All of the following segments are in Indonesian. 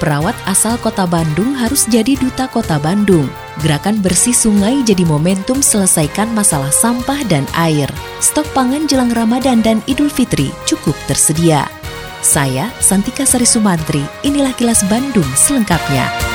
Perawat asal kota Bandung harus jadi duta kota Bandung. Gerakan bersih sungai jadi momentum selesaikan masalah sampah dan air. Stok pangan jelang Ramadan dan Idul Fitri cukup tersedia. Saya, Santika Sari Sumantri, inilah kilas Bandung selengkapnya.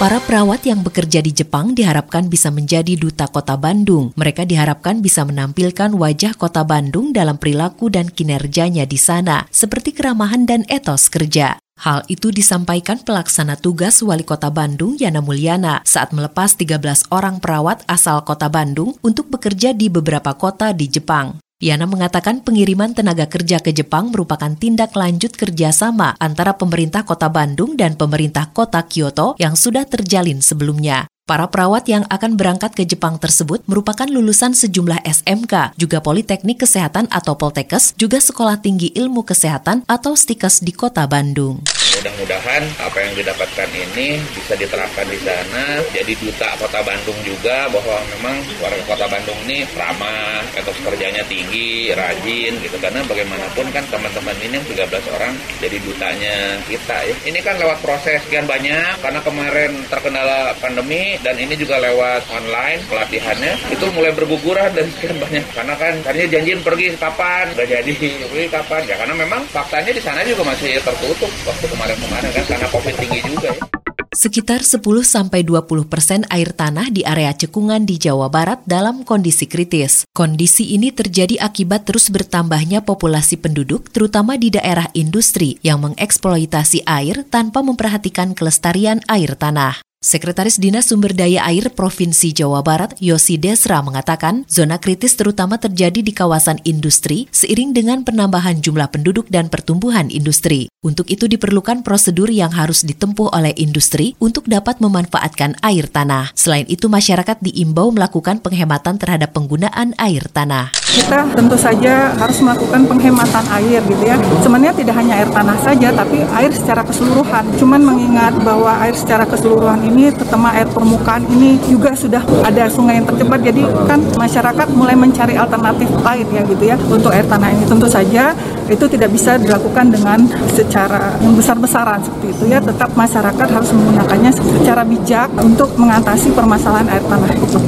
Para perawat yang bekerja di Jepang diharapkan bisa menjadi duta kota Bandung. Mereka diharapkan bisa menampilkan wajah kota Bandung dalam perilaku dan kinerjanya di sana, seperti keramahan dan etos kerja. Hal itu disampaikan pelaksana tugas Wali Kota Bandung Yana Mulyana saat melepas 13 orang perawat asal Kota Bandung untuk bekerja di beberapa kota di Jepang. Yana mengatakan pengiriman tenaga kerja ke Jepang merupakan tindak lanjut kerjasama antara pemerintah kota Bandung dan pemerintah kota Kyoto yang sudah terjalin sebelumnya. Para perawat yang akan berangkat ke Jepang tersebut merupakan lulusan sejumlah SMK, juga Politeknik Kesehatan atau Poltekkes, juga Sekolah Tinggi Ilmu Kesehatan atau STIKES di Kota Bandung. Mudah-mudahan apa yang didapatkan ini bisa diterapkan di sana. Jadi duta Kota Bandung juga bahwa memang warga Kota Bandung ini ramah, etos kerjanya tinggi, rajin gitu. Karena bagaimanapun kan teman-teman ini yang 13 orang jadi dutanya kita ya. Ini kan lewat proses sekian banyak karena kemarin terkendala pandemi dan ini juga lewat online pelatihannya itu mulai berguguran dari sekian banyak karena kan tadinya janjiin pergi kapan gak jadi pergi kapan ya karena memang faktanya di sana juga masih tertutup waktu kan ya. Sekitar 10-20 persen air tanah di area cekungan di Jawa Barat dalam kondisi kritis. Kondisi ini terjadi akibat terus bertambahnya populasi penduduk, terutama di daerah industri yang mengeksploitasi air tanpa memperhatikan kelestarian air tanah. Sekretaris Dinas Sumber Daya Air Provinsi Jawa Barat, Yosi Desra, mengatakan zona kritis terutama terjadi di kawasan industri seiring dengan penambahan jumlah penduduk dan pertumbuhan industri. Untuk itu diperlukan prosedur yang harus ditempuh oleh industri untuk dapat memanfaatkan air tanah. Selain itu, masyarakat diimbau melakukan penghematan terhadap penggunaan air tanah. Kita tentu saja harus melakukan penghematan air gitu ya. Sebenarnya tidak hanya air tanah saja, tapi air secara keseluruhan. Cuman mengingat bahwa air secara keseluruhan ini terutama air permukaan ini juga sudah ada sungai yang tercemar jadi kan masyarakat mulai mencari alternatif lain ya gitu ya untuk air tanah ini tentu saja itu tidak bisa dilakukan dengan secara yang besar-besaran seperti itu ya tetap masyarakat harus menggunakannya secara bijak untuk mengatasi permasalahan air tanah itu.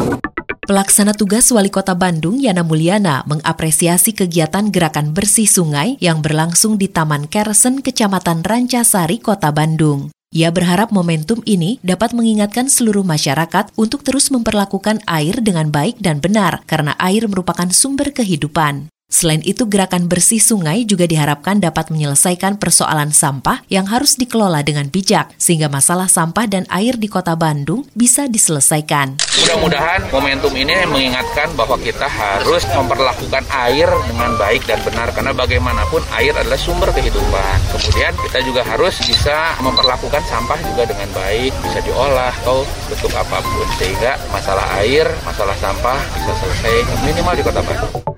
Pelaksana tugas Wali Kota Bandung Yana Mulyana mengapresiasi kegiatan gerakan bersih sungai yang berlangsung di Taman Kersen, Kecamatan Rancasari, Kota Bandung. Ia berharap momentum ini dapat mengingatkan seluruh masyarakat untuk terus memperlakukan air dengan baik dan benar, karena air merupakan sumber kehidupan. Selain itu, gerakan bersih sungai juga diharapkan dapat menyelesaikan persoalan sampah yang harus dikelola dengan bijak, sehingga masalah sampah dan air di kota Bandung bisa diselesaikan. Mudah-mudahan momentum ini mengingatkan bahwa kita harus memperlakukan air dengan baik dan benar, karena bagaimanapun air adalah sumber kehidupan. Kemudian kita juga harus bisa memperlakukan sampah juga dengan baik, bisa diolah atau bentuk apa pun, sehingga masalah air, masalah sampah bisa selesai minimal di kota Bandung.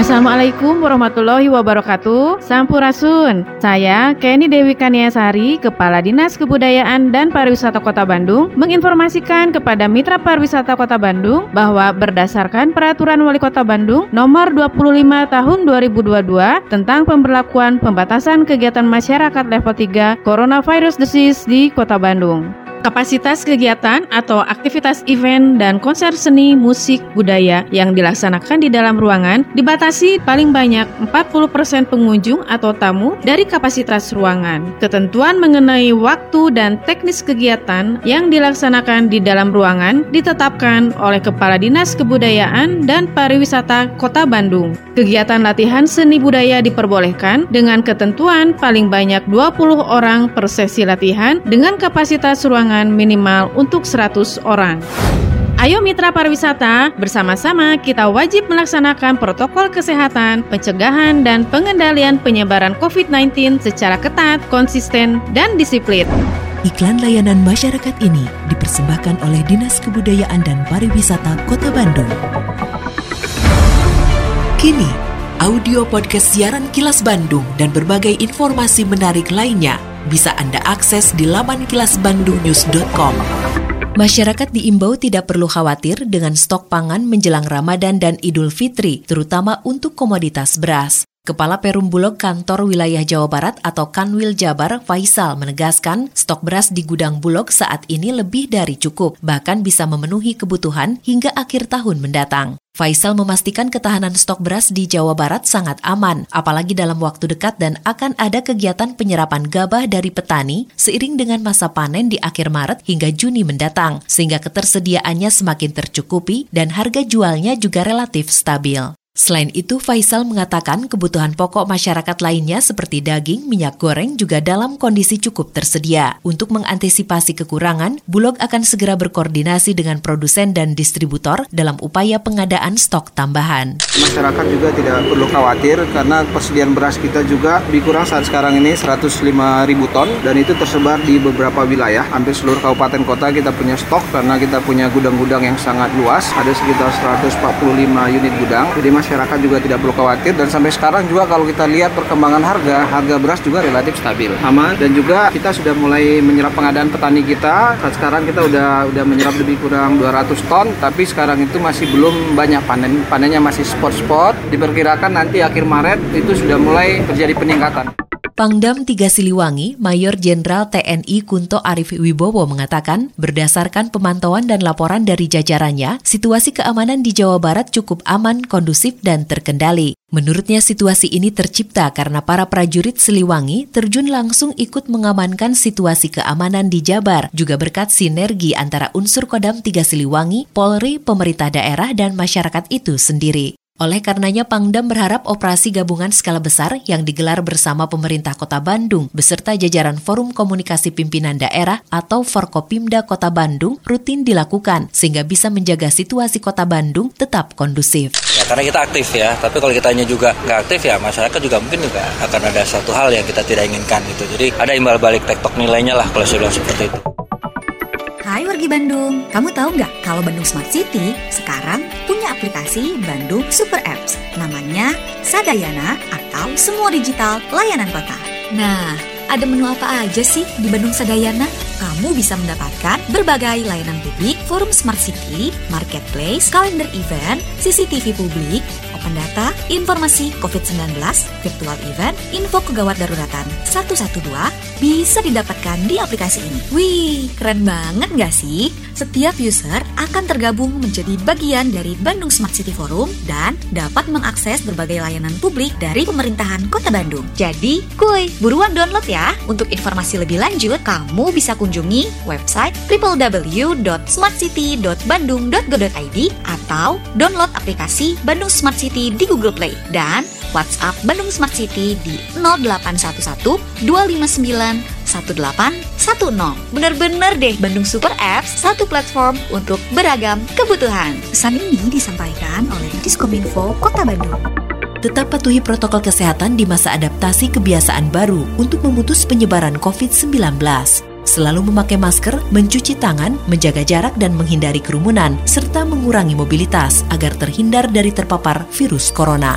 Assalamualaikum warahmatullahi wabarakatuh. Sampurasun. Saya Kenny Dewi Kaniasari Kepala Dinas Kebudayaan dan Pariwisata Kota Bandung Menginformasikan kepada Mitra Pariwisata Kota Bandung Bahwa berdasarkan Peraturan Wali Kota Bandung Nomor 25 Tahun 2022 Tentang pemberlakuan pembatasan kegiatan masyarakat level 3 Coronavirus Disease di Kota Bandung Kapasitas kegiatan atau aktivitas event dan konser seni, musik, budaya yang dilaksanakan di dalam ruangan dibatasi paling banyak 40% pengunjung atau tamu dari kapasitas ruangan. Ketentuan mengenai waktu dan teknis kegiatan yang dilaksanakan di dalam ruangan ditetapkan oleh Kepala Dinas Kebudayaan dan Pariwisata Kota Bandung. Kegiatan latihan seni budaya diperbolehkan dengan ketentuan paling banyak 20 orang per sesi latihan dengan kapasitas ruangan minimal untuk 100 orang. Ayo mitra pariwisata, bersama-sama kita wajib melaksanakan protokol kesehatan, pencegahan dan pengendalian penyebaran COVID-19 secara ketat, konsisten, dan disiplin. Iklan layanan masyarakat ini dipersembahkan oleh Dinas Kebudayaan dan Pariwisata Kota Bandung. Kini, audio podcast siaran Kilas Bandung dan berbagai informasi menarik lainnya bisa Anda akses di laman kilasbandungnews.com. Masyarakat diimbau tidak perlu khawatir dengan stok pangan menjelang Ramadan dan Idul Fitri, terutama untuk komoditas beras. Kepala Perum Bulog Kantor Wilayah Jawa Barat atau Kanwil Jabar Faisal menegaskan stok beras di gudang Bulog saat ini lebih dari cukup, bahkan bisa memenuhi kebutuhan hingga akhir tahun mendatang. Faisal memastikan ketahanan stok beras di Jawa Barat sangat aman, apalagi dalam waktu dekat dan akan ada kegiatan penyerapan gabah dari petani seiring dengan masa panen di akhir Maret hingga Juni mendatang, sehingga ketersediaannya semakin tercukupi dan harga jualnya juga relatif stabil. Selain itu, Faisal mengatakan kebutuhan pokok masyarakat lainnya seperti daging, minyak goreng juga dalam kondisi cukup tersedia. Untuk mengantisipasi kekurangan, Bulog akan segera berkoordinasi dengan produsen dan distributor dalam upaya pengadaan stok tambahan. Masyarakat juga tidak perlu khawatir karena persediaan beras kita juga lebih kurang saat sekarang ini 105 ribu ton dan itu tersebar di beberapa wilayah. Hampir seluruh kabupaten kota kita punya stok karena kita punya gudang-gudang yang sangat luas. Ada sekitar 145 unit gudang. Jadi masyarakat juga tidak perlu khawatir dan sampai sekarang juga kalau kita lihat perkembangan harga, harga beras juga relatif stabil, aman dan juga kita sudah mulai menyerap pengadaan petani kita. Sekarang kita udah udah menyerap lebih kurang 200 ton, tapi sekarang itu masih belum banyak panen, panennya masih spot-spot. Diperkirakan nanti akhir Maret itu sudah mulai terjadi peningkatan. Pangdam Tiga Siliwangi, Mayor Jenderal TNI Kunto Arif Wibowo mengatakan, berdasarkan pemantauan dan laporan dari jajarannya, situasi keamanan di Jawa Barat cukup aman, kondusif, dan terkendali. Menurutnya situasi ini tercipta karena para prajurit Siliwangi terjun langsung ikut mengamankan situasi keamanan di Jabar, juga berkat sinergi antara unsur Kodam Tiga Siliwangi, Polri, pemerintah daerah, dan masyarakat itu sendiri. Oleh karenanya Pangdam berharap operasi gabungan skala besar yang digelar bersama pemerintah Kota Bandung beserta jajaran Forum Komunikasi Pimpinan Daerah atau Forkopimda Kota Bandung rutin dilakukan sehingga bisa menjaga situasi Kota Bandung tetap kondusif. Ya, karena kita aktif ya, tapi kalau kita hanya juga nggak aktif ya masyarakat juga mungkin juga akan ada satu hal yang kita tidak inginkan gitu. Jadi ada imbal balik tektok nilainya lah kalau saya bilang seperti itu. Hai wargi Bandung, kamu tahu nggak kalau Bandung Smart City sekarang aplikasi Bandung Super Apps namanya Sadayana atau Semua Digital Layanan Kota. Nah, ada menu apa aja sih di Bandung Sadayana? Kamu bisa mendapatkan berbagai layanan publik, forum Smart City, marketplace, kalender event, CCTV publik, open data, informasi COVID-19, virtual event, info kegawat daruratan 112 bisa didapatkan di aplikasi ini. Wih, keren banget gak sih? Setiap user akan tergabung menjadi bagian dari Bandung Smart City Forum dan dapat mengakses berbagai layanan publik dari pemerintahan Kota Bandung. Jadi, kuy, buruan download ya. Untuk informasi lebih lanjut, kamu bisa kunjungi website www.smartcity.bandung.go.id atau download aplikasi Bandung Smart City di Google Play dan WhatsApp Bandung Smart City di 0811 259 1810. Bener-bener deh Bandung Super Apps, satu platform untuk beragam kebutuhan. Pesan ini disampaikan oleh Diskominfo Kota Bandung. Tetap patuhi protokol kesehatan di masa adaptasi kebiasaan baru untuk memutus penyebaran COVID-19. Selalu memakai masker, mencuci tangan, menjaga jarak dan menghindari kerumunan, serta mengurangi mobilitas agar terhindar dari terpapar virus corona.